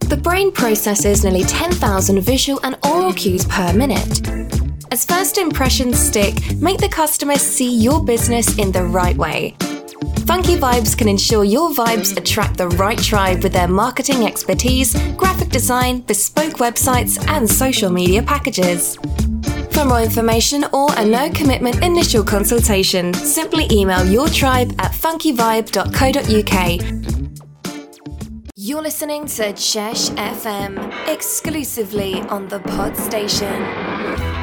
The brain processes nearly 10,000 visual and oral cues per minute. As first impressions stick, make the customer see your business in the right way. Funky Vibes can ensure your vibes attract the right tribe with their marketing expertise, graphic design, bespoke websites, and social media packages. For more information or a no commitment initial consultation, simply email your tribe at funkyvibe.co.uk. You're listening to Chesh FM exclusively on the Pod Station.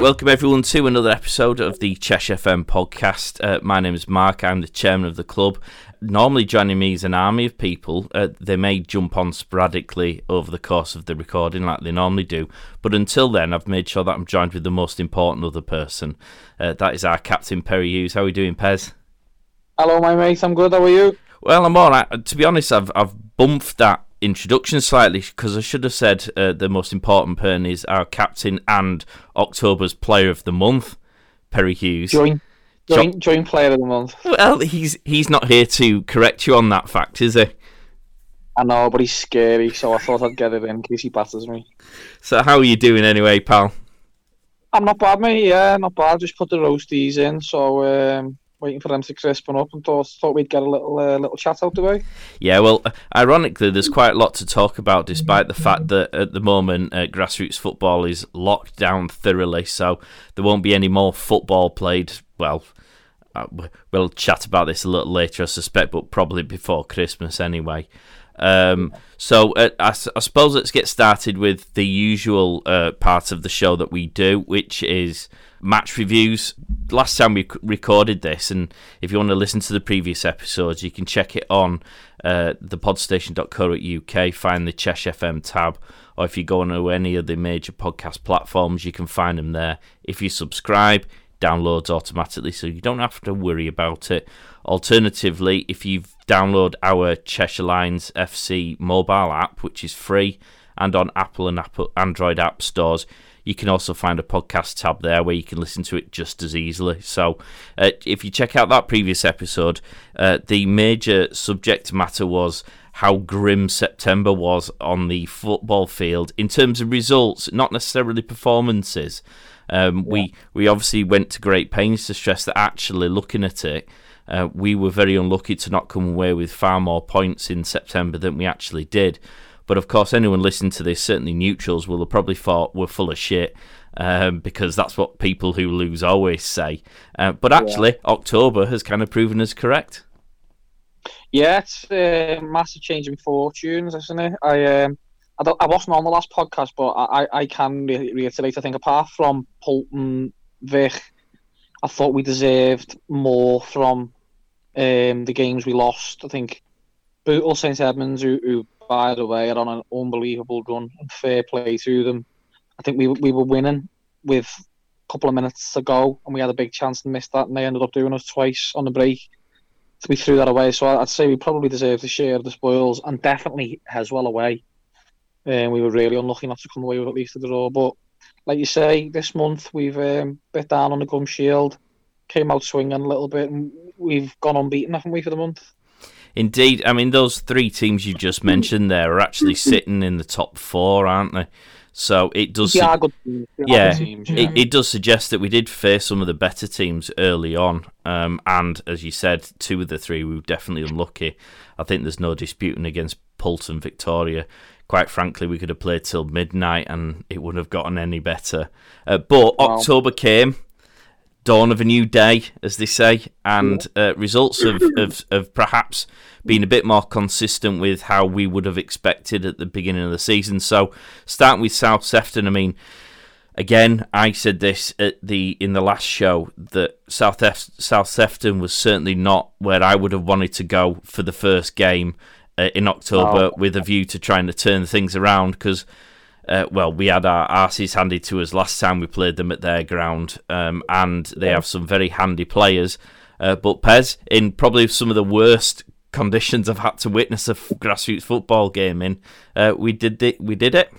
Welcome everyone to another episode of the Chesh FM podcast. Uh, my name is Mark. I'm the chairman of the club. Normally joining me is an army of people. Uh, they may jump on sporadically over the course of the recording, like they normally do. But until then, I've made sure that I'm joined with the most important other person. Uh, that is our captain Perry Hughes. How are we doing, Pez? Hello, my mate. I'm good. How are you? Well, I'm all right. To be honest, I've I've bumped that introduction slightly because I should have said uh, the most important person is our captain and October's player of the month, Perry Hughes. Joint, joint, joint player of the month. Well, he's he's not here to correct you on that fact, is he? I know, but he's scary, so I thought I'd get it in case he batters me. So, how are you doing anyway, pal? I'm not bad, mate. Yeah, not bad. Just put the roasties in, so um, waiting for them to crisp crispen up and thought, thought we'd get a little uh, little chat out the way. Yeah, well, ironically, there's quite a lot to talk about, despite the fact that at the moment uh, grassroots football is locked down thoroughly, so there won't be any more football played. Well, uh, we'll chat about this a little later, I suspect, but probably before Christmas anyway. Um, so uh, I, I, suppose let's get started with the usual uh, part of the show that we do, which is match reviews. Last time we recorded this, and if you want to listen to the previous episodes, you can check it on uh, thepodstation.co.uk, find the Chesh FM tab, or if you go on any of the major podcast platforms, you can find them there. If you subscribe, downloads automatically, so you don't have to worry about it. Alternatively, if you download our Cheshire Lines FC mobile app, which is free, and on Apple and Apple Android app stores, you can also find a podcast tab there where you can listen to it just as easily. So, uh, if you check out that previous episode, uh, the major subject matter was how grim September was on the football field in terms of results, not necessarily performances. Um, yeah. We we obviously went to great pains to stress that actually looking at it, uh, we were very unlucky to not come away with far more points in September than we actually did. But of course, anyone listening to this, certainly neutrals, will have probably thought we're full of shit. Um, because that's what people who lose always say. Uh, but actually, yeah. October has kind of proven us correct. Yeah, it's a uh, massive change in fortunes, isn't it? I um, I, I, wasn't on the last podcast, but I, I can reiterate. I think apart from Bolton, Vic, I thought we deserved more from um, the games we lost. I think Bootle St Edmunds, who, who by the way, are on an unbelievable run. And fair play to them. I think we we were winning with a couple of minutes to go, and we had a big chance and missed that, and they ended up doing us twice on the break. So we threw that away. So I'd say we probably deserve to share the spoils, and definitely has well away. And we were really unlucky not to come away with at least a draw. But like you say, this month we've um, bit down on the gum shield, came out swinging a little bit, and we've gone unbeaten, haven't we, for the month? Indeed, I mean those three teams you just mentioned there are actually sitting in the top four, aren't they? So it does, yeah, yeah, teams, yeah. It, it, does suggest that we did face some of the better teams early on, um, and as you said, two of the three we were definitely unlucky. I think there's no disputing against Bolton Victoria. Quite frankly, we could have played till midnight and it wouldn't have gotten any better. Uh, but wow. October came dawn of a new day, as they say, and uh, results of, of, of perhaps being a bit more consistent with how we would have expected at the beginning of the season. So, starting with South Sefton, I mean, again, I said this at the in the last show that South F- South Sefton was certainly not where I would have wanted to go for the first game uh, in October, oh. with a view to trying to turn things around because. Uh, well, we had our arses handed to us last time we played them at their ground, um, and they have some very handy players. Uh, but Pez, in probably some of the worst conditions I've had to witness a grassroots football game in, uh, we did it. We did it.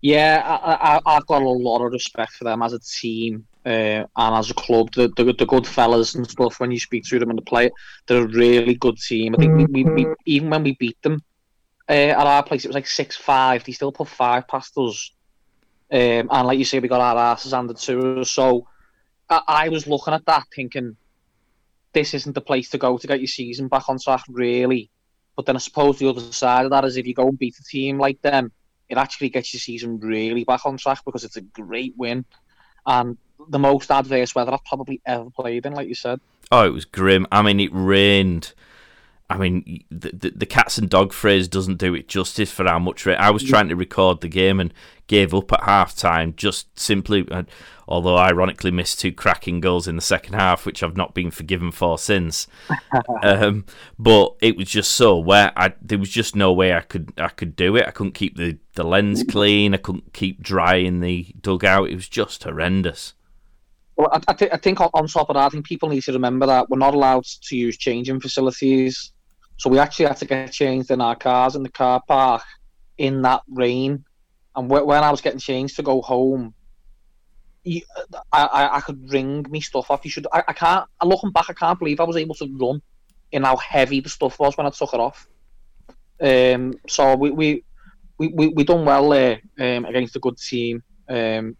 Yeah, I, I, have got a lot of respect for them as a team uh, and as a club. The, the, the good fellas and stuff. When you speak to them and the play, they're a really good team. I think we, we, we even when we beat them uh, at our place, it was like six five. They still put five past us. Um, and like you say, we got our asses handed to us. So I, I was looking at that thinking, this isn't the place to go to get your season back on track, really. But then I suppose the other side of that is if you go and beat a team like them it actually gets your season really back on track because it's a great win and the most adverse weather I've probably ever played in, like you said. Oh, it was grim. I mean, it rained. I mean, the, the, the cats and dog phrase doesn't do it justice for how much rain. I was trying to record the game and gave up at half time just simply. Uh, although ironically missed two cracking goals in the second half, which I've not been forgiven for since. um, but it was just so where I there was just no way I could I could do it. I couldn't keep the, the lens clean. I couldn't keep dry in the dugout. It was just horrendous. I, I, th- I think on top of that, I think people need to remember that we're not allowed to use changing facilities. So we actually had to get changed in our cars in the car park in that rain. And when I was getting changed to go home, I, I, I could ring me stuff off. You should. I, I can't. I looking back, I can't believe I was able to run in how heavy the stuff was when I took it off. Um, so we we we we, we done well there um, against a good team. Um,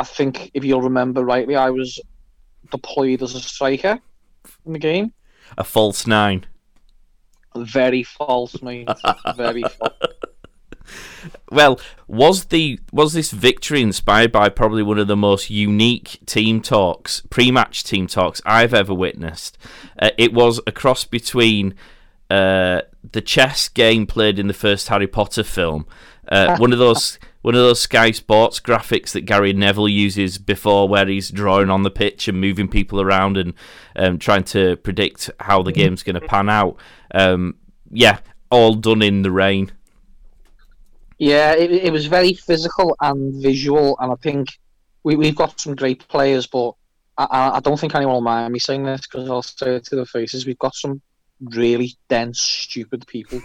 I think if you'll remember rightly, I was deployed as a striker in the game. A false nine. Very false, mate. Very false. Well, was the was this victory inspired by probably one of the most unique team talks, pre-match team talks I've ever witnessed? Uh, it was a cross between uh, the chess game played in the first Harry Potter film, uh, one of those one of those Sky Sports graphics that Gary Neville uses before, where he's drawing on the pitch and moving people around and um, trying to predict how the game's going to pan out. Um, yeah, all done in the rain. Yeah, it, it was very physical and visual, and I think we, we've got some great players, but I, I don't think anyone will mind me saying this because I'll say it to their faces. We've got some really dense, stupid people,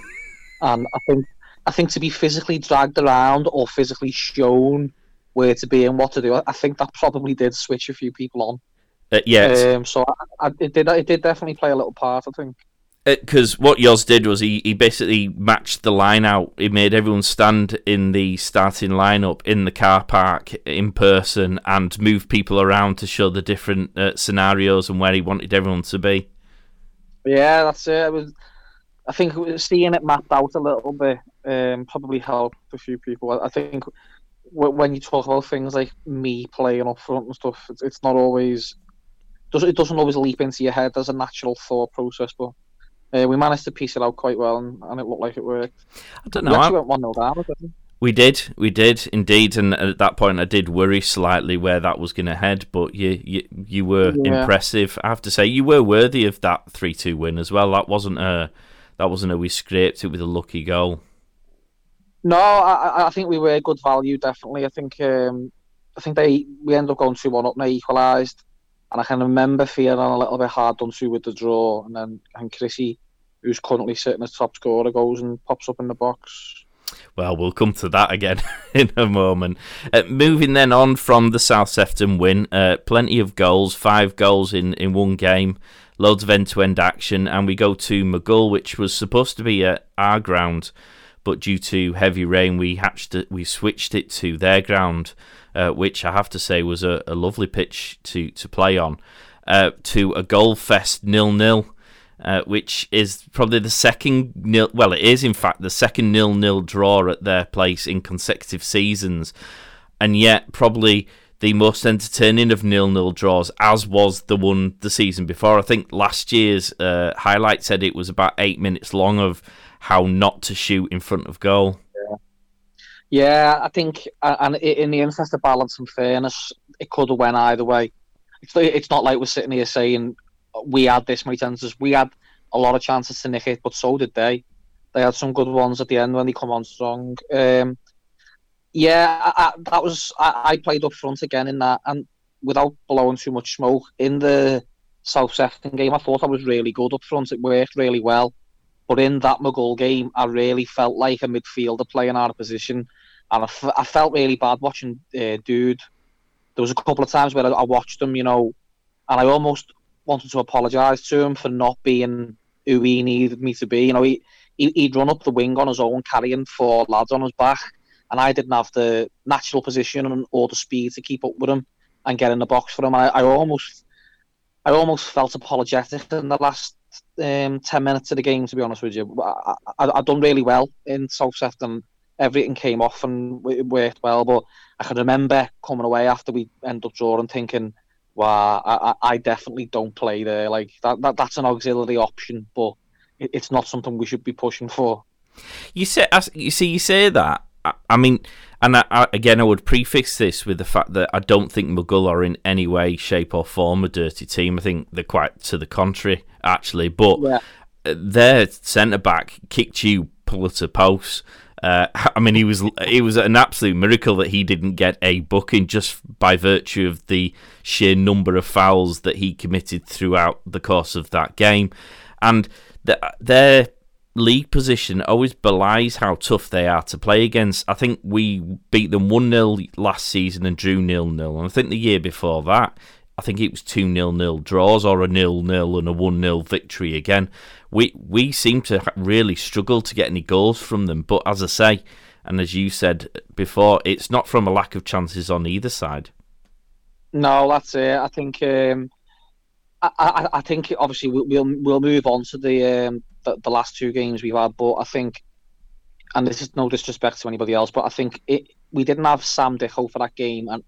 and I think I think to be physically dragged around or physically shown where to be and what to do, I think that probably did switch a few people on. Uh, yeah. Um, so I, I, it did. It did definitely play a little part. I think because what Yoz did was he, he basically matched the line out. He made everyone stand in the starting lineup in the car park in person and move people around to show the different uh, scenarios and where he wanted everyone to be. Yeah, that's it. it was, I think seeing it mapped out a little bit um, probably helped a few people. I think when you talk about things like me playing up front and stuff, it's, it's not always it doesn't always leap into your head as a natural thought process, but uh, we managed to piece it out quite well, and, and it looked like it worked. I don't know. We actually I... went one 0 down. We did, we did indeed, and at that point, I did worry slightly where that was going to head. But you, you, you were yeah. impressive. I have to say, you were worthy of that three-two win as well. That wasn't a, that wasn't a we scraped it with a lucky goal. No, I, I think we were good value. Definitely, I think, um, I think they we ended up going two-one up and they equalised. And I can remember feeling a little bit hard done to with the draw, and then and Chrissy, who's currently sitting as top scorer, goes and pops up in the box. Well, we'll come to that again in a moment. Uh, moving then on from the South Sefton win, uh, plenty of goals, five goals in, in one game, loads of end to end action, and we go to Maghull, which was supposed to be at our ground, but due to heavy rain, we hatched it, we switched it to their ground uh, which I have to say was a, a lovely pitch to, to play on, uh, to a goal fest nil nil. Uh, which is probably the second nil. Well, it is in fact the second nil nil draw at their place in consecutive seasons, and yet probably the most entertaining of nil nil draws, as was the one the season before. I think last year's uh, highlight said it was about eight minutes long of how not to shoot in front of goal. Yeah, I think, and in the interest of balance and fairness, it could have went either way. It's, it's not like we're sitting here saying we had this many chances. We had a lot of chances to nick it, but so did they. They had some good ones at the end when they come on strong. Um, yeah, I, I, that was I, I, played up front again in that, and without blowing too much smoke in the South Sefton game, I thought I was really good up front. It worked really well. But in that Maghull game, I really felt like a midfielder playing out of position, and I, f- I felt really bad watching uh, Dude. There was a couple of times where I, I watched him, you know, and I almost wanted to apologise to him for not being who he needed me to be. You know, he, he would run up the wing on his own, carrying four lads on his back, and I didn't have the natural position or the speed to keep up with him and get in the box for him. I, I almost, I almost felt apologetic in the last um, 10 minutes of the game, to be honest with you. I, I, I done really well in South Sefton. Everything came off and it worked well, but I can remember coming away after we ended up drawing thinking, wow, I, I definitely don't play there. Like, that, that that's an auxiliary option, but it, it's not something we should be pushing for. You say, you see, you say that. I, I mean, and I, I, again, I would prefix this with the fact that I don't think Maghull are in any way, shape, or form a dirty team. I think they're quite to the contrary, actually. But yeah. their centre back kicked you to post. Uh, I mean, he was it was an absolute miracle that he didn't get a booking just by virtue of the sheer number of fouls that he committed throughout the course of that game, and the, their league position always belies how tough they are to play against. I think we beat them 1 0 last season and drew 0 0. And I think the year before that, I think it was 2 0 0 draws or a 0 0 and a 1 0 victory again. We, we seem to really struggle to get any goals from them. But as I say, and as you said before, it's not from a lack of chances on either side. No, that's it. I think. Um... I, I, I think obviously we'll we'll move on to the um, the, the last two games we've had. But I think, and this is no disrespect to anybody else, but I think it, we didn't have Sam Dicko for that game, and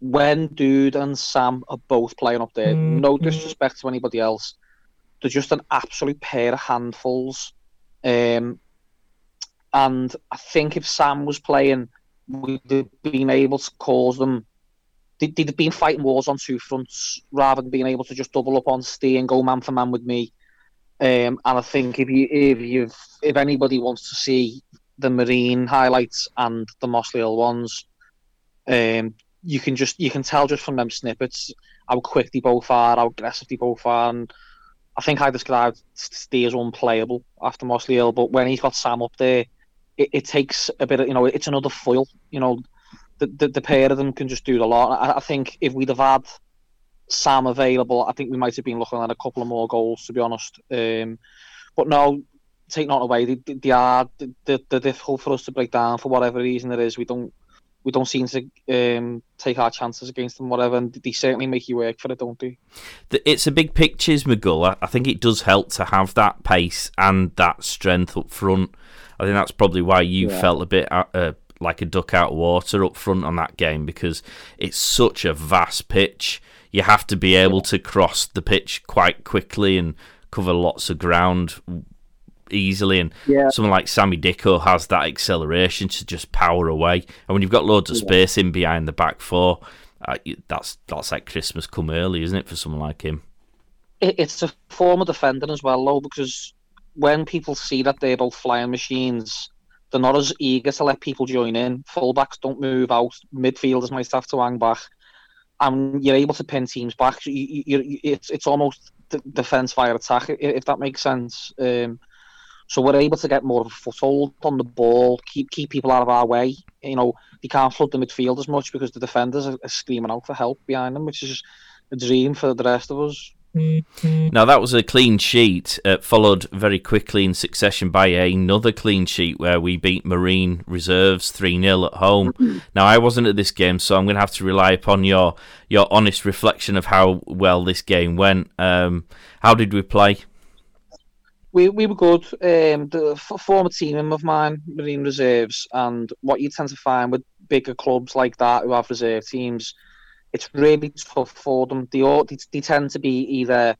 when Dude and Sam are both playing up there, mm-hmm. no disrespect to anybody else, they're just an absolute pair of handfuls. Um, and I think if Sam was playing, we'd have been able to cause them. They'd, have been fighting wars on two fronts rather than being able to just double up on Steve and go man for man with me um, and I think if you if you if anybody wants to see the Marine highlights and the Mossley Hill ones, um, you can just you can tell just from them snippets how quick they both are, how aggressive they both are, and I think I described Steve as unplayable after Mossley Hill, but when he's got Sam up there, it, it, takes a bit of you know it's another foil. You know, the, the, the pair of them can just do a lot. I, I think if we'd have had Sam available, I think we might have been looking at a couple of more goals, to be honest. Um, but no, take not away, they, they are they're, they're difficult for us to break down for whatever reason it is. We don't we don't seem to um, take our chances against them, whatever, and they certainly make you work for it, don't they? It's a big pictures, Maghull. I think it does help to have that pace and that strength up front. I think that's probably why you yeah. felt a bit uh, uh, like a duck out of water up front on that game because it's such a vast pitch you have to be able to cross the pitch quite quickly and cover lots of ground easily. And yeah. someone like Sammy Dicko has that acceleration to just power away. And when you've got loads of space in behind the back four, uh, that's that's like Christmas come early, isn't it, for someone like him? It's a form of defending as well, though, because when people see that they're both flying machines, they're not as eager to let people join in. Fullbacks don't move out. Midfielders might have to hang back and you're able to pin teams back. You, you, you, it's it's almost defense via attack, if that makes sense. Um, so we're able to get more of a foothold on the ball, keep keep people out of our way. You know, they can't flood the midfield as much because the defenders are, are screaming out for help behind them, which is a dream for the rest of us. Now that was a clean sheet, uh, followed very quickly in succession by another clean sheet where we beat Marine Reserves three 0 at home. Now I wasn't at this game, so I'm going to have to rely upon your your honest reflection of how well this game went. Um, how did we play? We, we were good. Um, the former team of mine, Marine Reserves, and what you tend to find with bigger clubs like that who have reserve teams it's really tough for them. They, all, they, they tend to be either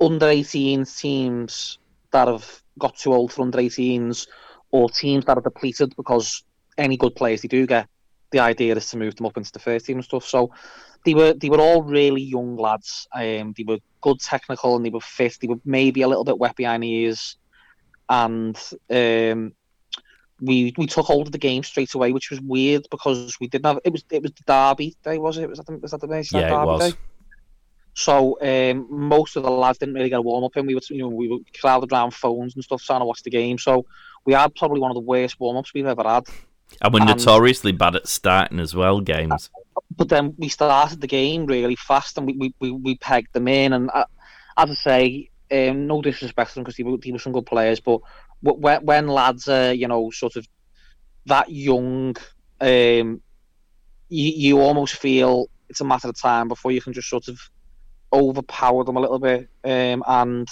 under 18s teams that have got too old for under 18s or teams that are depleted because any good players they do get, the idea is to move them up into the first team and stuff. So they were they were all really young lads. Um, they were good technical and they were fit. They were maybe a little bit wet behind the ears, and um, we we took hold of the game straight away, which was weird because we didn't have it was it was the derby day, was it? Was that the, was that the day? Yeah, derby it was. Day? So um, most of the lads didn't really get a warm up in. We were you know we were crowded around phones and stuff trying to watch the game. So we had probably one of the worst warm ups we've ever had. And we're And- notoriously bad at starting as well games. But then we started the game really fast, and we we, we, we pegged them in. And uh, as I say, um, no disrespect to them because they were, they were some good players, but when, when lads are you know sort of that young, um, you you almost feel it's a matter of time before you can just sort of overpower them a little bit. Um, and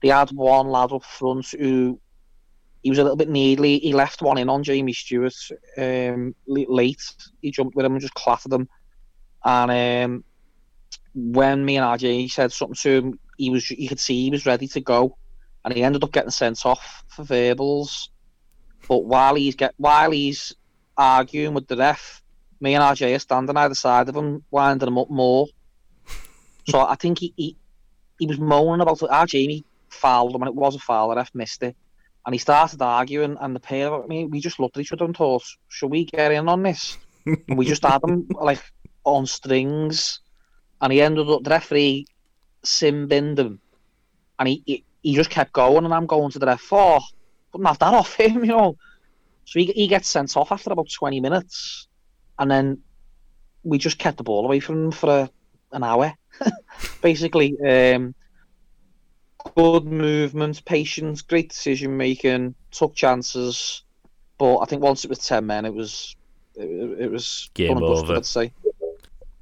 they had one lad up front who he was a little bit needly. He left one in on Jamie Stewart um, late. He jumped with him and just clattered him. And um, when me and RJ said something to him, he was you could see he was ready to go, and he ended up getting sent off for verbals. But while he's get while he's arguing with the ref, me and RJ are standing either side of him, winding him up more. So I think he he, he was moaning about it. RJ he fouled him, and it was a foul. The ref missed it. And he started arguing, and the pair of me, we just looked at each other and thought, should we get in on this? and we just had him like on strings, and he ended up the referee sin binned him, and he, he he just kept going, and I'm going to the ref, oh, couldn't have that off him, you know. So he he gets sent off after about 20 minutes, and then we just kept the ball away from him for a, an hour, basically. Um, good movement, patience, great decision making, took chances, but I think once it was 10 men, it was it, it was Game done and dusted, over. I'd say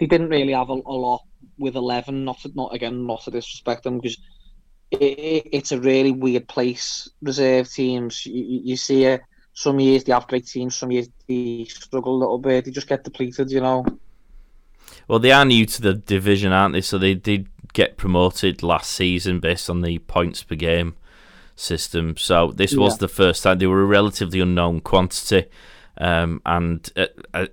they didn't really have a, a lot with 11 not to, not again not to disrespect them because it, it, it's a really weird place reserve teams you, you see it some years they have great teams some years they struggle a little bit they just get depleted you know Well, they are new to the division, aren't they? So they did get promoted last season based on the points per game system. So this was the first time they were a relatively unknown quantity. Um, and uh, uh,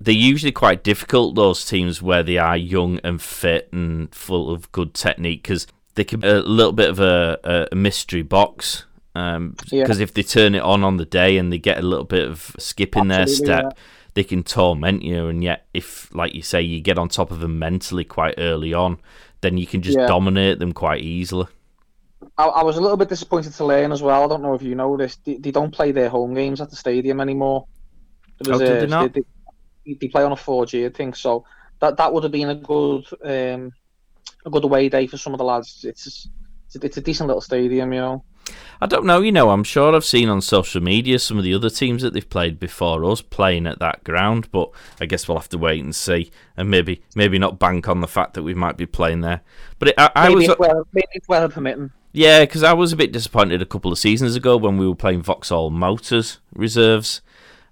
they're usually quite difficult, those teams where they are young and fit and full of good technique, because they can be a little bit of a, a mystery box. Because Yeah. if they turn it on on the day and they get a little bit of skip in their Absolutely, step, they can torment you. And yet, if, like you say, you get on top of them mentally quite early on, then you can just Yeah. dominate them quite easily. I, I was a little bit disappointed to learn as well I don't know if you know this they, they don't play their home games at the stadium anymore Oh, did they not? They, they, they play on a 4G I think so that that would have been a good um, a good away day for some of the lads. It's it's a, it's a decent little stadium you know. I don't know, you know, I'm sure I've seen on social media some of the other teams that they've played before us playing at that ground, but I guess we'll have to wait and see, and maybe maybe not bank on the fact that we might be playing there. But it, I, I was, weather, maybe if weather permitting. Yeah, because I was a bit disappointed a couple of seasons ago when we were playing Vauxhall Motors reserves,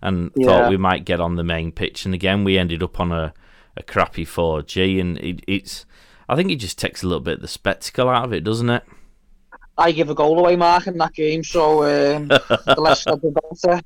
and thought we might get on the main pitch, and again we ended up on a, a crappy 4G, and it, it's, I think it just takes a little bit of the spectacle out of it, doesn't it? I give a goal away mark in that game so um, the less said the better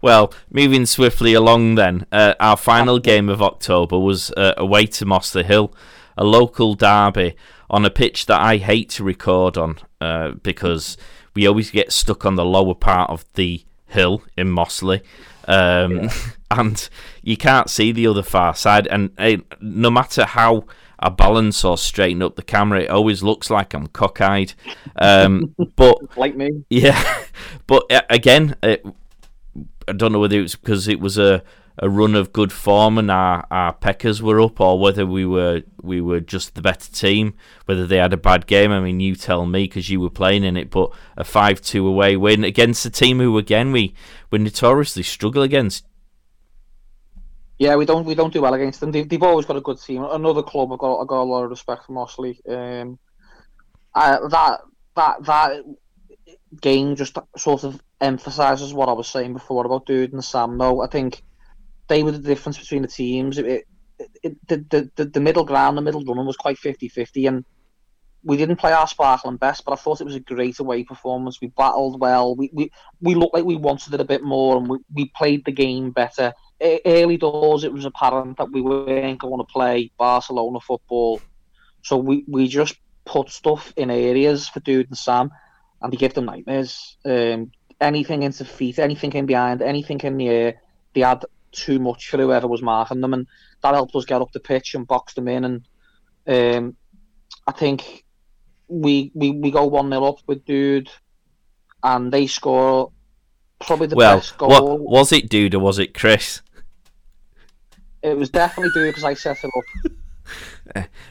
Well, moving swiftly along then, uh, our final game of October was uh, away to Mossley Hill, a local derby on a pitch that I hate to record on uh, because we always get stuck on the lower part of the hill in Mossley. Um, And you can't see the other far side, and no matter how I balance or straighten up the camera, it always looks like I'm cockeyed. Um, but like me yeah, but uh, again, it, I don't know whether it was because it was a, a run of good form and our, our peckers were up, or whether we were we were just the better team. Whether they had a bad game, I mean, you tell me because you were playing in it. But a five two away win against a team who, again, we we notoriously struggle against. Yeah, we don't we don't do well against them. They've, they've always got a good team. Another club I've got I got a lot of respect for Mossley. Um, that that that game just sort of emphasises what I was saying before about Dude and Sam. Though I think they were the difference between the teams. It, it, it, the, the the the middle ground, the middle running was quite 50-50 and we didn't play our sparkling best, but I thought it was a great away performance. We battled well. We we, we looked like we wanted it a bit more, and we, we played the game better. Early doors, it was apparent that we weren't going to play Barcelona football, so we, we just put stuff in areas for Dude and Sam, and they give them nightmares. Um, anything into feet, anything in behind, anything in the air, they had too much for whoever was marking them, and that helped us get up the pitch and box them in. And um, I think we we, we go one 0 up with Dude, and they score probably the well, best goal. What, was it Dude or was it Chris? It was definitely Dude because I set him up.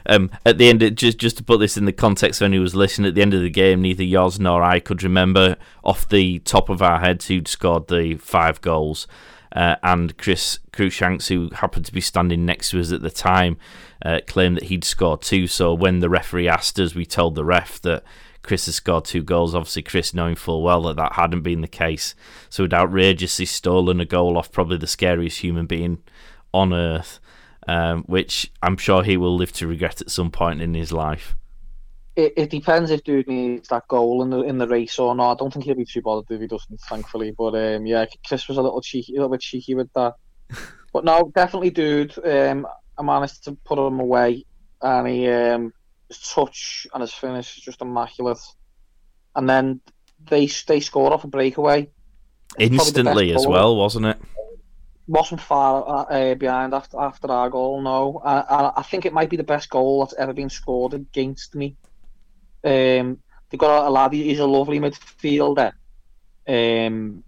Um, at the end, just just to put this in the context, when he was listening at the end of the game, neither yours nor I could remember off the top of our heads who'd scored the five goals. Uh, and Chris Cruikshanks, who happened to be standing next to us at the time, uh, claimed that he'd scored two. So when the referee asked us, we told the ref that Chris had scored two goals. Obviously, Chris knowing full well that that hadn't been the case. So he'd outrageously stolen a goal off probably the scariest human being on earth um, which I'm sure he will live to regret at some point in his life. It, it depends if dude needs that goal in the in the race or not. I don't think he'll be too bothered if he doesn't, thankfully. But um, yeah, Chris was a little cheeky, a little bit cheeky with that. but no, definitely, dude. Um, I managed to put him away, and he um, his touch and his finish is just immaculate. And then they they scored off a breakaway instantly as well, wasn't it? wasn't far uh, behind after after our goal. No, I, I think it might be the best goal that's ever been scored against me. Um, they've got a, lad. He's a lovely midfielder. Um,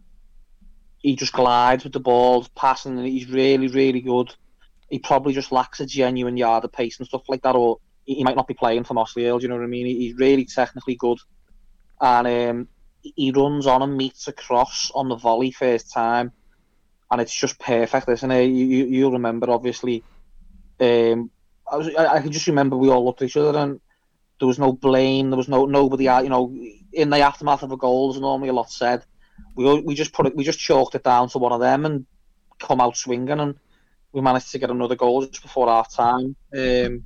he just glides with the balls, passing, and he's really, really good. He probably just lacks a genuine yard of pace and stuff like that, or he might not be playing for Mossley Do you know what I mean? He's really technically good, and um, he runs on and meets across on the volley first time and it's just perfect, isn't it? You, you you'll remember obviously. Um, I, was, I, I can just remember we all looked at each other and there was no blame. There was no nobody. You know, in the aftermath of a goal, there's normally a lot said. We we just put it. We just chalked it down to one of them and come out swinging, and we managed to get another goal just before half time. Um,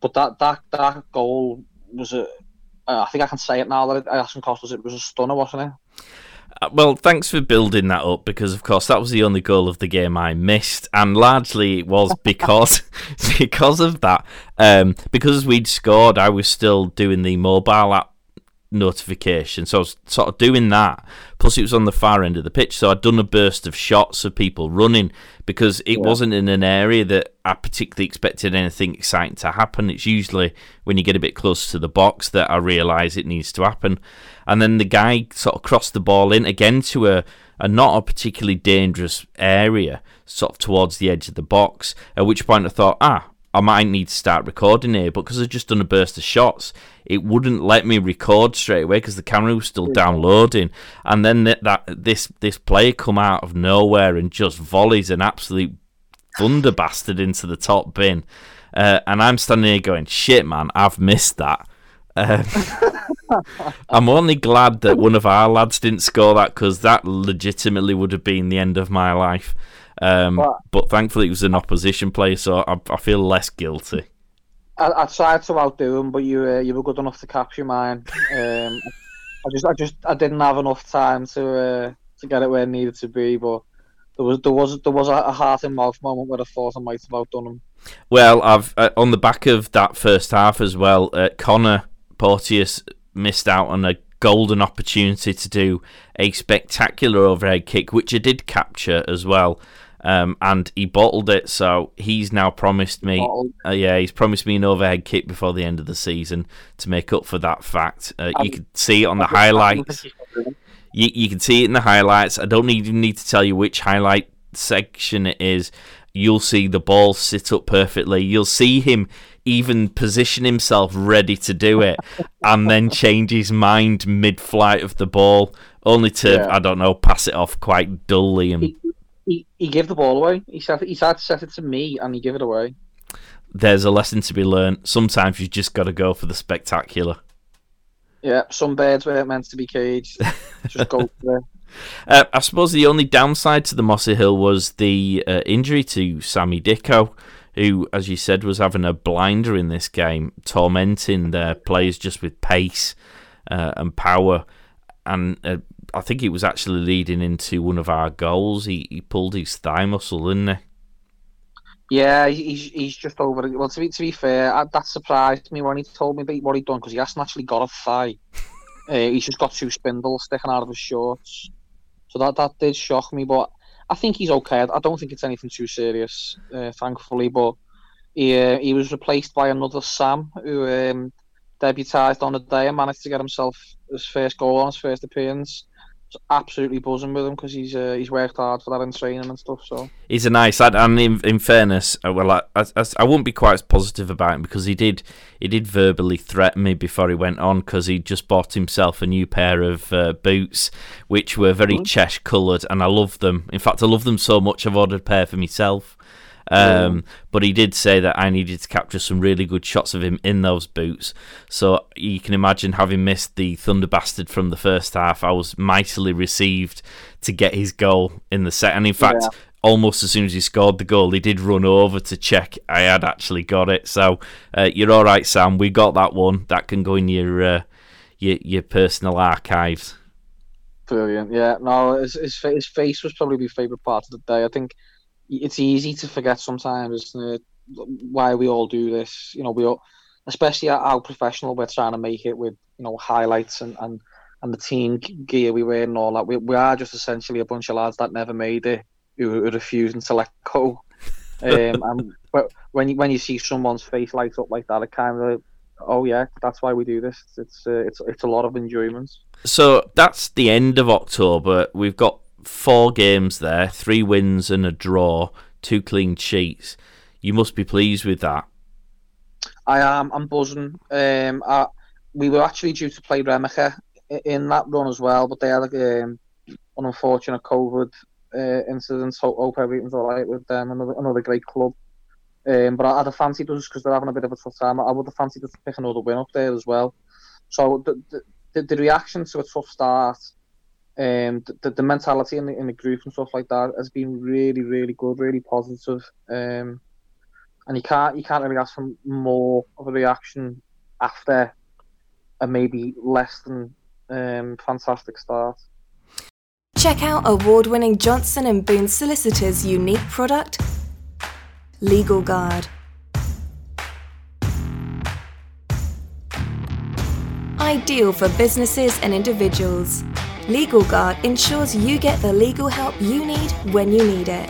but that that that goal was a. I think I can say it now that it hasn't cost us. It was a stunner, wasn't it? Uh, well, thanks for building that up because, of course, that was the only goal of the game I missed, and largely it was because because of that. Um, because we'd scored, I was still doing the mobile app notification, so I was sort of doing that. Plus, it was on the far end of the pitch, so I'd done a burst of shots of people running because it yeah. wasn't in an area that I particularly expected anything exciting to happen. It's usually when you get a bit close to the box that I realise it needs to happen and then the guy sort of crossed the ball in again to a, a not a particularly dangerous area, sort of towards the edge of the box. At which point I thought, ah, I might need to start recording here, but because I'd just done a burst of shots, it wouldn't let me record straight away because the camera was still downloading. And then that, that this this player come out of nowhere and just volleys an absolute thunder bastard into the top bin. Uh, and I'm standing here going, shit, man, I've missed that. Um, I'm only glad that one of our lads didn't score that because that legitimately would have been the end of my life. Um, but, but, thankfully, it was an opposition player, so I, I feel less guilty. I, I, tried to outdo him, but you uh, you were good enough to capture mine. Um, I just I just I didn't have enough time to uh, to get it where it needed to be, but there was there was there was a, heart and mouth moment where I thought I might have outdone him. Well, I've uh, on the back of that first half as well. Uh, Connor Porteous missed out on a golden opportunity to do a spectacular overhead kick, which I did capture as well. Um, and he bottled it, so he's now promised me. Uh, yeah, he's promised me an overhead kick before the end of the season to make up for that fact. Uh, you can see it on the highlights. You, you can see it in the highlights. I don't even need to tell you which highlight section it is. You'll see the ball sit up perfectly. You'll see him even position himself ready to do it and then change his mind mid flight of the ball, only to, yeah. I don't know, pass it off quite dully. And he, he, gave the ball away. He said he to set it to me and he gave it away. There's a lesson to be learned. Sometimes you just got to go for the spectacular. Yeah, some birds weren't meant to be caged. just go for it. Uh, I suppose the only downside to the Mossley Hill was the uh, injury to Sammy Dicko who, as you said, was having a blinder in this game, tormenting their players just with pace uh, and power. And uh, I think it was actually leading into one of our goals. He, he pulled his thigh muscle, didn't he? Yeah, he's he's just over it. Well, to be to be fair, I, that surprised me when he told me about what he'd done because he hasn't actually got a thigh. uh, he's just got two spindles sticking out of his shorts. So that that did shock me, but I think he's okay. I don't think it's anything too serious, uh, thankfully. But he uh, he was replaced by another Sam who um, debuted on the day and managed to get himself his first goal on his first appearance absolutely buzzing with him because he's uh, he's worked hard for that in training and stuff. So he's a nice lad, and in, in fairness, uh, well, I, I, I wouldn't be quite as positive about him because he did he did verbally threaten me before he went on because he just bought himself a new pair of uh, boots which were very mm-hmm. Chesh coloured, and I love them. In fact, I love them so much I've ordered a pair for myself. Um, But he did say that I needed to capture some really good shots of him in those boots. So you can imagine having missed the Thunder Bastard from the first half, I was mightily received to get his goal in the set. And in fact, yeah. almost as soon as he scored the goal, he did run over to check I had actually got it. So uh, you're all right, Sam. We got that one. That can go in your uh, your, your personal archives. Brilliant. Yeah. No, his, his, his face was probably my favourite part of the day. I think it's easy to forget sometimes why we all do this. You know, we all, especially how professional we're trying to make it with you know highlights and and, and the team gear we wear and all that. We, we are just essentially a bunch of lads that never made it who are refusing to let go. Um, and but when you when you see someone's face light up like that, it kind of oh yeah, that's why we do this. It's uh, it's it's a lot of enjoyment. So that's the end of October. We've got four games there, three wins and a draw, two clean sheets. You must be pleased with that. I am. I'm buzzing. Um, I, we were actually due to play Remyca in that run as well, but they had um, an unfortunate COVID uh, incident. So hope everything's all right with them. Another another great club. Um, but I, I'd have fancied us because they're having a bit of a tough time. I would have fancied to pick another win up there as well. So the, the, the reaction to a tough start um, the, the mentality in the, in the group and stuff like that has been really, really good, really positive. Um, and you can't you can't really ask for more of a reaction after a maybe less than um, fantastic start. Check out award-winning Johnson and Boone Solicitors' unique product, Legal Guard. Ideal for businesses and individuals. Legal Guard ensures you get the legal help you need when you need it.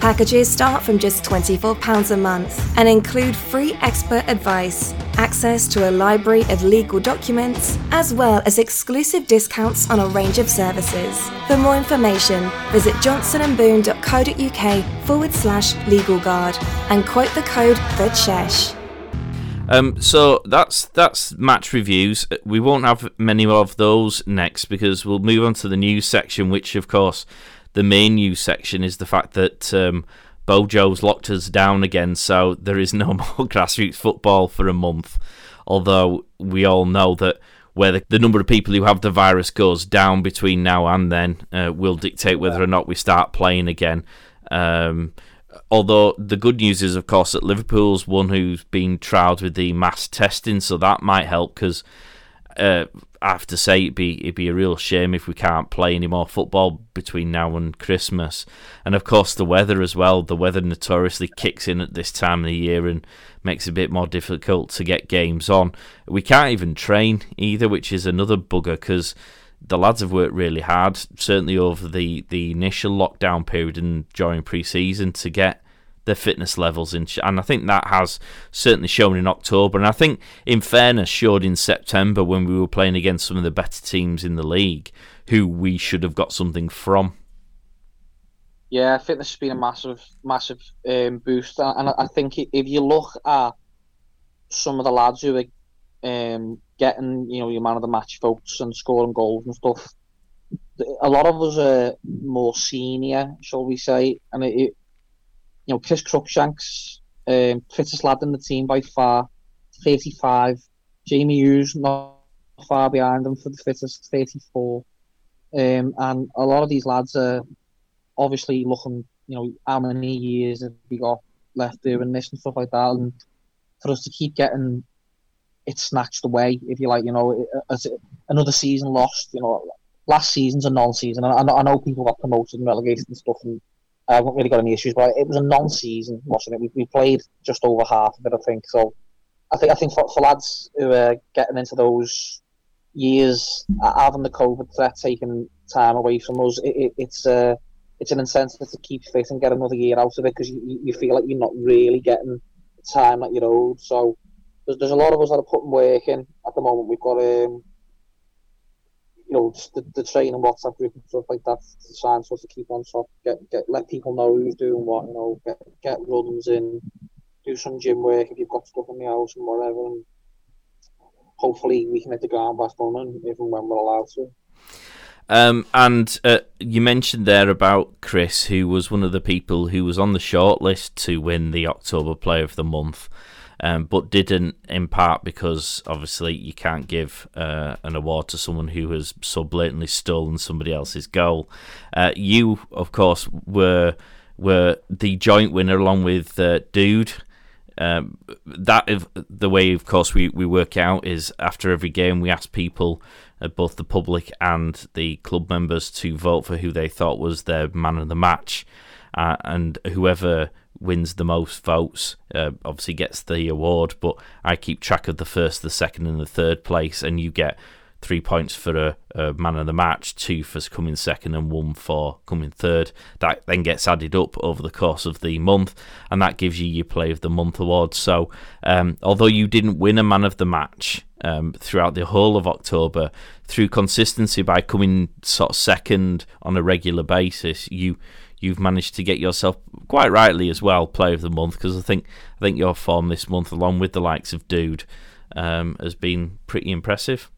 Packages start from just £24 a month and include free expert advice, access to a library of legal documents, as well as exclusive discounts on a range of services. For more information, visit johnsonandboone.co.uk forward slash legalguard and quote the code THECHESH. Um, so that's that's match reviews. We won't have many of those next because we'll move on to the news section, which of course the main news section is the fact that um, Bojo's locked us down again, so there is no more grassroots football for a month. Although we all know that where the, the number of people who have the virus goes down between now and then uh, will dictate whether or not we start playing again. Um, although the good news is, of course, that Liverpool's one who's been trialled with the mass testing, so that might help because uh, I have to say it'd be it'd be a real shame if we can't play any more football between now and Christmas, and of course the weather as well. The weather notoriously kicks in at this time of the year and makes it a bit more difficult to get games on. We can't even train either, which is another bugger because the lads have worked really hard, certainly over the, the initial lockdown period and during pre-season to get their fitness levels in, and I think that has certainly shown in October, and I think, in fairness, showed in September when we were playing against some of the better teams in the league, who we should have got something from. Yeah, fitness has been a massive, massive um, boost, and I think if you look at some of the lads who are um, getting you know your man of the match votes and scoring goals and stuff. A lot of us are more senior, shall we say, and it, you know Chris Cruikshanks, um, fittest lad in the team by far, thirty five. Jamie Hughes not far behind him for the fittest, thirty four. Um, and a lot of these lads are obviously looking you know, how many years have we got left doing this and stuff like that, and for us to keep getting it snatched away, if you like, you know, as another season lost, you know, last season's a non-season. I, I know people got promoted and relegated and stuff, and I haven't really got any issues, but it was a non-season, wasn't it? We, we played just over half of it, I think. So I think I think for, for lads who are getting into those years, having the COVID threat taking time away from us, it, it, it's uh, it's an incentive to keep fit and get another year out of it because you, you feel like you're not really getting time that you're owed. So there's, there's a lot of us that are putting work in at the moment. We've got um, you know, the, the training WhatsApp group and stuff like that and sort of keep on top, get get let people know who's doing what, you know, get get runs in, do some gym work if you've got stuff in the house and whatever, and hopefully we can hit the ground back running even when we're allowed to. Um, and uh, you mentioned there about Chris, who was one of the people who was on the shortlist to win the October Player of the Month um, but didn't in part because obviously you can't give uh, an award to someone who has so blatantly stolen somebody else's goal. Uh, you, of course, were were the joint winner along with uh, Dude. Um, that is the way, of course, we, we work out is after every game we ask people, uh, both the public and the club members, to vote for who they thought was their man of the match, uh, and whoever wins the most votes uh, obviously gets the award, but I keep track of the first, the second, and the third place, and you get three points for a, a, man of the match, two for coming second, and one for coming third. That then gets added up over the course of the month, and that gives you your Play of the Month award. So, um, although you didn't win a man of the match um, throughout the whole of October, through consistency by coming sort of second on a regular basis, you you've managed to get yourself quite rightly as well player of the month because I think I think your form this month, along with the likes of Dude, um, has been pretty impressive.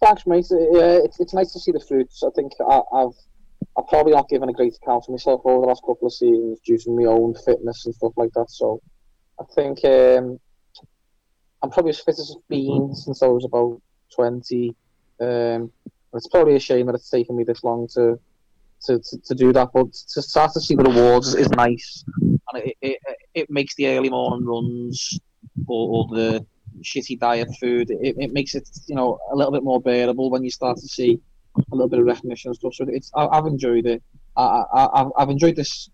Thanks, mate. Yeah, it's, it's nice to see the fruits. I think I, have I've probably not given a great account of myself over the last couple of seasons due to my own fitness and stuff like that. So I think um, I'm probably as fit as I've been since I was about 20. Um, it's probably a shame that it's taken me this long to to, to, do that. But to start to see the rewards is nice, and it, it, it makes the early morning runs or, or the shitty diet food. It, it makes it you know a little bit more bearable when you start to see a little bit of recognition and stuff. So it's I, have enjoyed it. I, I I've enjoyed this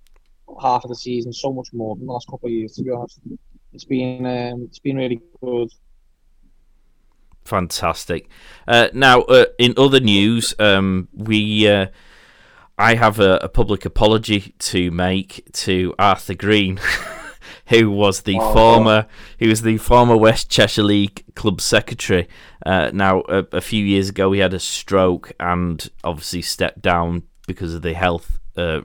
half of the season so much more than the last couple of years. To be honest, it's been um, it's been really good. Fantastic. Uh, now, uh, in other news, um, we uh, I have a, a public apology to make to Arthur Green. who was the oh, former who was the former West Cheshire League club secretary. Uh, now, a, a, few years ago, he had a stroke and obviously stepped down because of the health uh,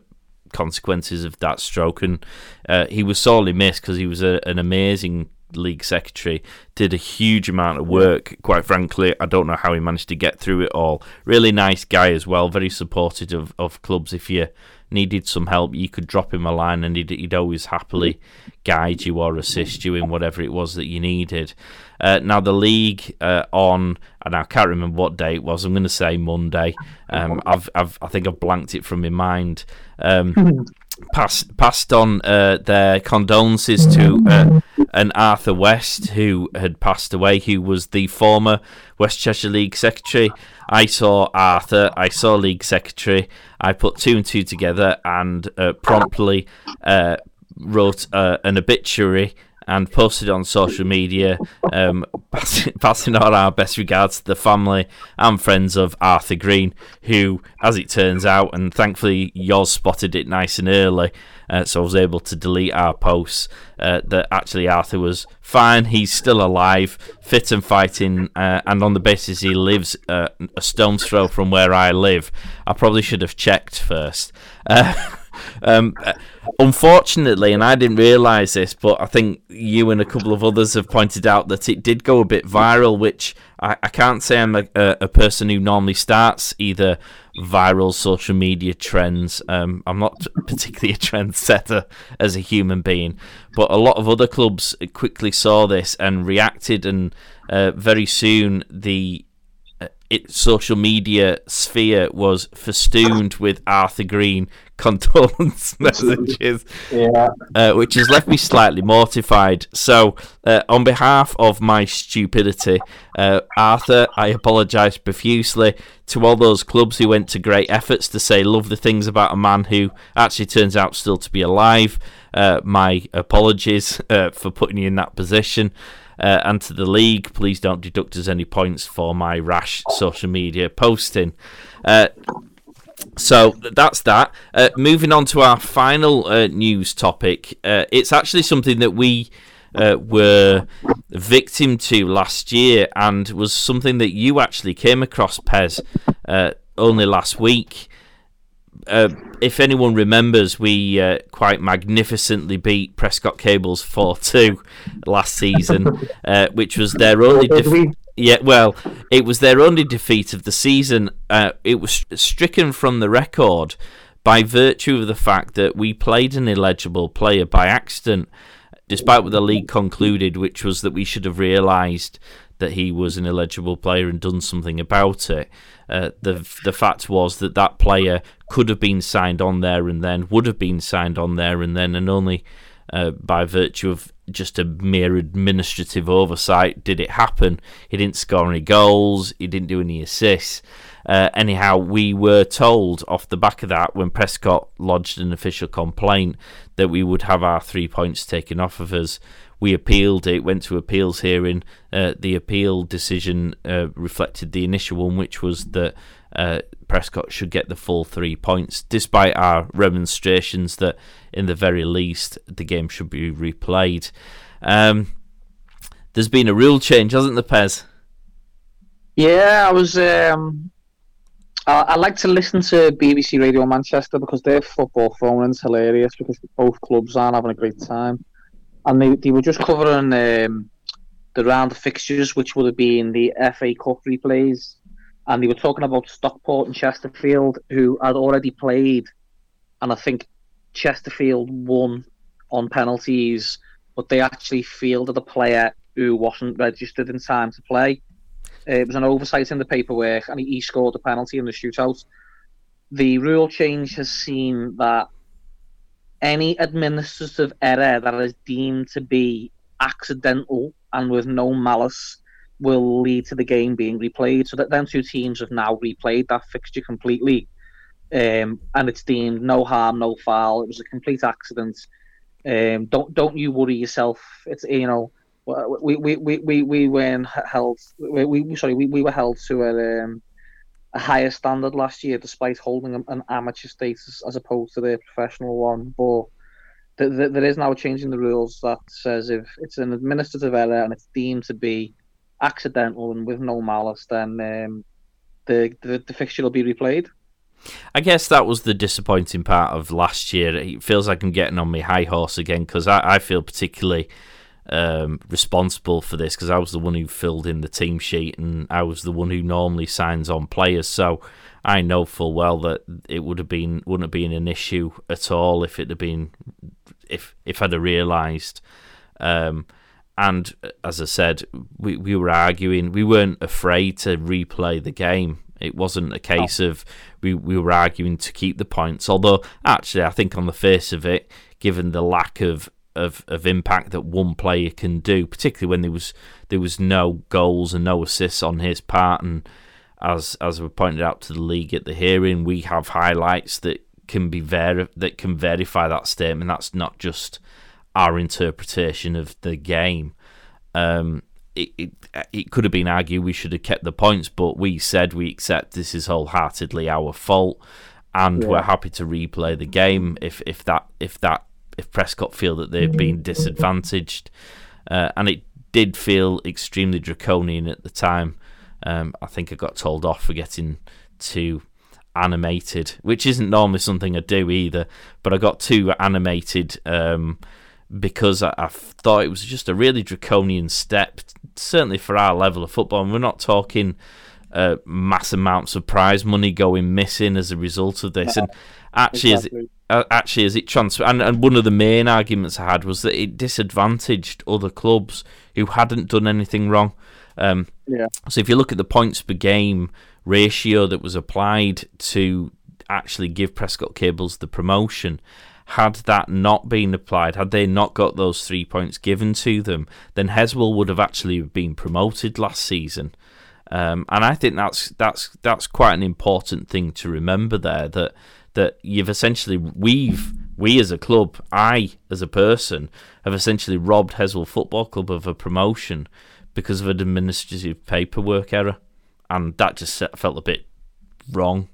consequences of that stroke. And uh, he was sorely missed because he was a, an amazing league secretary, did a huge amount of work. Quite frankly, I don't know how he managed to get through it all. Really nice guy as well, very supportive of, of clubs. If you needed some help, you could drop him a line and he'd, he'd always happily guide you or assist you in whatever it was that you needed. Uh, now, the league uh, on, and I can't remember what day it was, I'm going to say Monday. Um, I've, I've, I think I've blanked it from my mind. Um, passed passed on uh, their condolences to uh, an Arthur West who had passed away, who was the former West Cheshire League secretary. I saw Arthur, I saw League secretary. I put two and two together and uh, promptly uh, wrote uh, an obituary and posted on social media, um, passing, passing on our best regards to the family and friends of Arthur Green, who, as it turns out, and thankfully yours spotted it nice and early, uh, so I was able to delete our posts. Uh, that actually Arthur was fine. He's still alive, fit and fighting, uh, and on the basis he lives uh, a stone's throw from where I live, I probably should have checked first. Um, unfortunately, and I didn't realise this, but I think you and a couple of others have pointed out that it did go a bit viral, which I, I can't say I'm a, a, person who normally starts either viral social media trends. Um, I'm not particularly a trendsetter as a human being, but a lot of other clubs quickly saw this and reacted, and uh, very soon the it, social media sphere was festooned with Arthur Green condolence messages, yeah. uh, which has left me slightly mortified. So, uh, on behalf of my stupidity, uh, Arthur, I apologise profusely to all those clubs who went to great efforts to say lovely things about a man who actually turns out still to be alive. Uh, my apologies uh, for putting you in that position. Uh, and to the league, please don't deduct us any points for my rash social media posting. Uh, so that's that. Uh, moving on to our final uh, news topic. Uh, it's actually something that we uh, were victim to last year and was something that you actually came across, Pez, only last week uh, if anyone remembers, we uh, quite magnificently beat Prescot Cables 4 2 last season, uh, which was their only defeat. Yeah, well, it was their only defeat of the season. Uh, it was stricken from the record by virtue of the fact that we played an illegible player by accident, despite what the league concluded, which was that we should have realised that he was an illegible player and done something about it. Uh, the the fact was that that player could have been signed on there and then would have been signed on there and then, and only uh, by virtue of just a mere administrative oversight did it happen. He didn't score any goals. He didn't do any assists. Uh, anyhow, we were told off the back of that when Prescot lodged an official complaint that we would have our three points taken off of us we appealed it, went to appeals hearing. Uh, the appeal decision uh, reflected the initial one, which was that uh, Prescot should get the full three points, despite our remonstrations that, in the very least, the game should be replayed. Um, there's been a rule change, hasn't there, Pez? Yeah, I was. Um, I, I, like to listen to BBC Radio Manchester because their football phone is hilarious because both clubs aren't having a great time and they, they were just covering um, the round of fixtures, which would have been the FA Cup replays, and they were talking about Stockport and Chesterfield, who had already played, and I think Chesterfield won on penalties, but they actually fielded a player who wasn't registered in time to play. Uh, it was an oversight in the paperwork, and he, scored a penalty in the shootout. The rule change has seen that any administrative error that is deemed to be accidental and with no malice will lead to the game being replayed. So that them two teams have now replayed that fixture completely, um, and it's deemed no harm, no foul. It was a complete accident. Um, don't don't you worry yourself. It's you know we we we we, we weren't held. We, we sorry we, we were held to a um, a higher standard last year, despite holding an amateur status as opposed to the professional one. But th- th- there is now a change in the rules that says if it's an administrative error and it's deemed to be accidental and with no malice, then um, the, the the fixture will be replayed. I guess that was the disappointing part of last year. It feels like I'm getting on my high horse again because I, I feel particularly um, responsible for this because I was the one who filled in the team sheet and I was the one who normally signs on players. So I know full well that it would have been wouldn't have been an issue at all if it had been if if I'd have realised. Um, and as I said, we we were arguing. We weren't afraid to replay the game. It wasn't a case oh. of we, we were arguing to keep the points. Although actually, I think on the face of it, given the lack of of, of impact that one player can do, particularly when there was there was no goals and no assists on his part. And as as we pointed out to the league at the hearing, we have highlights that can be ver- that can verify that statement. That's not just our interpretation of the game. Um, it, it, it could have been argued we should have kept the points, but we said we accept this is wholeheartedly our fault, and yeah. we're happy to replay the game if if that if that if Prescot feel that they've been disadvantaged, uh, and it did feel extremely draconian at the time. Um, I think I got told off for getting too animated, which isn't normally something I do either. But I got too animated um, because I, I, thought it was just a really draconian step, certainly for our level of football. And we're not talking uh, mass amounts of prize money going missing as a result of this. And actually, exactly. Uh, actually as it transferred, and, and one of the main arguments I had was that it disadvantaged other clubs who hadn't done anything wrong. Um, Yeah. So if you look at the points per game ratio that was applied to actually give Prescot Cables the promotion, had that not been applied, had they not got those three points given to them, then Heswall would have actually been promoted last season. Um, and I think that's that's that's quite an important thing to remember there that that you've essentially we've we as a club, I as a person, have essentially robbed Heswall Football Club of a promotion because of an administrative paperwork error, and that just felt a bit wrong.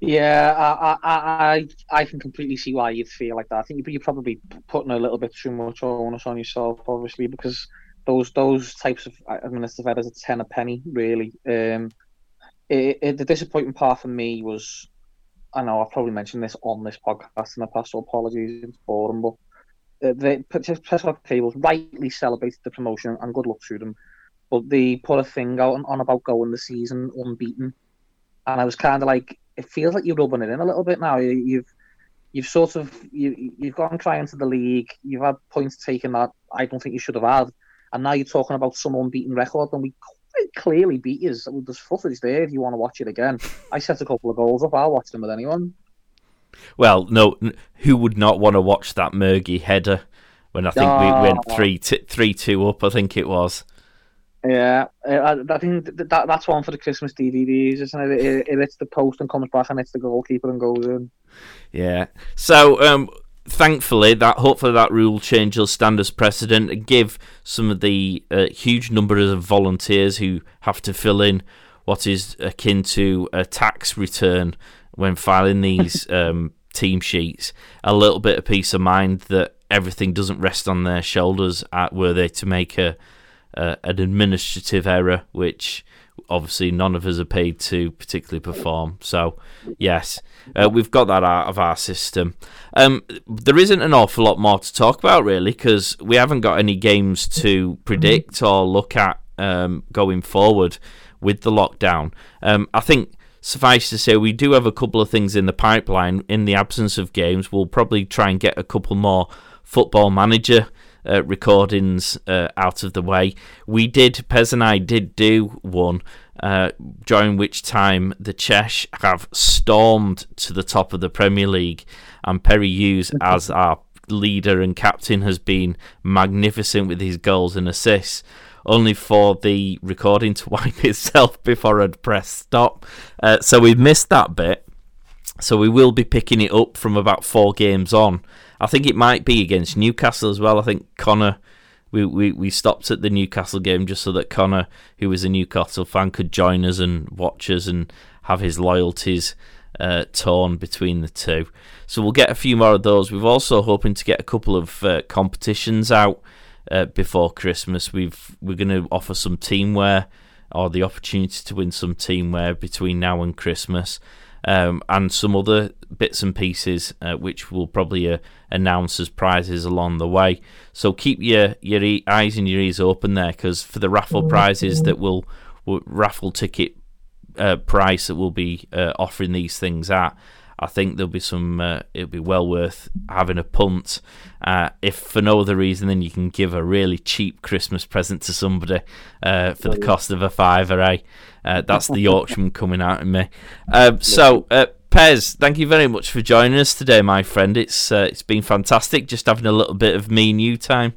Yeah, I, I, I, I can completely see why you'd feel like that. I think you're probably putting a little bit too much onus on yourself, obviously, because those those types of administrative errors are ten a penny, really. Um, it, it, the disappointing part for me was, I know I've probably mentioned this on this podcast in the past, so apologies for them, but uh, the Prescot Cables rightly celebrated the promotion and good luck to them, but they put a thing out on, on about going the season unbeaten, and I was kind of like it feels like you're rubbing it in a little bit now. You've you've sort of you you've gone trying to the league. You've had points taken that I don't think you should have had, and now you're talking about some unbeaten record, and we quite clearly beat you. There's footage there if you want to watch it again. I set a couple of goals up. I'll watch them with anyone. Well, no, who would not want to watch that Murgy header when I think oh. we went three t- three two up? I think it was. Yeah, I, I think that that's one for the Christmas DVDs, isn't it? It, it? It's the post and comes back and hits the goalkeeper and goes in. Yeah. So, um, thankfully, that hopefully that rule change will stand as precedent and give some of the uh, huge numbers of volunteers who have to fill in what is akin to a tax return when filing these um, team sheets. A little bit of peace of mind that everything doesn't rest on their shoulders at were they to make a uh, an administrative error, which obviously none of us are paid to particularly perform. So, yes, uh, we've got that out of our system. Um, there isn't an awful lot more to talk about, really, because we haven't got any games to predict or look at um, going forward with the lockdown. Um, I think. Suffice to say, we do have a couple of things in the pipeline. In the absence of games, we'll probably try and get a couple more football manager uh, recordings uh, out of the way. We did, Pez and I did do one, uh, during which time the Chesh have stormed to the top of the Premier League, and Perry Hughes, as our leader and captain, has been magnificent with his goals and assists. Only for the recording to wipe itself before I'd press stop. Uh, so we've missed that bit. So we will be picking it up from about four games on. I think it might be against Newcastle as well. I think Connor, we, we, we stopped at the Newcastle game just so that Connor, who was a Newcastle fan, could join us and watch us and have his loyalties uh, torn between the two. So we'll get a few more of those. We've also hoping to get a couple of uh, competitions out uh, before Christmas. We've we're going to offer some teamwear or the opportunity to win some teamwear between now and Christmas um, and some other bits and pieces uh, which we'll probably uh, announce as prizes along the way. So keep your your e- eyes and your ears open there because for the raffle prizes that will, will raffle ticket uh, price that we'll be uh, offering these things at. I think there'll be some. Uh, it'll be well worth having a punt, uh, if for no other reason than you can give a really cheap Christmas present to somebody uh, for the cost of a fiver. Eh? Uh, that's the Yorkshireman coming out in me. Um, so, uh, Pez, thank you very much for joining us today, my friend. It's uh, it's been fantastic just having a little bit of me and you time.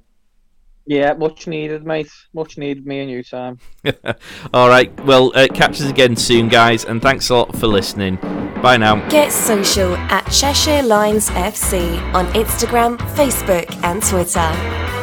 Yeah, much needed, mate. Much needed, me and you time. All right. Well, uh, catch us again soon, guys, and thanks a lot for listening. Bye now. Get social at Cheshire Lines FC on Instagram, Facebook, and Twitter.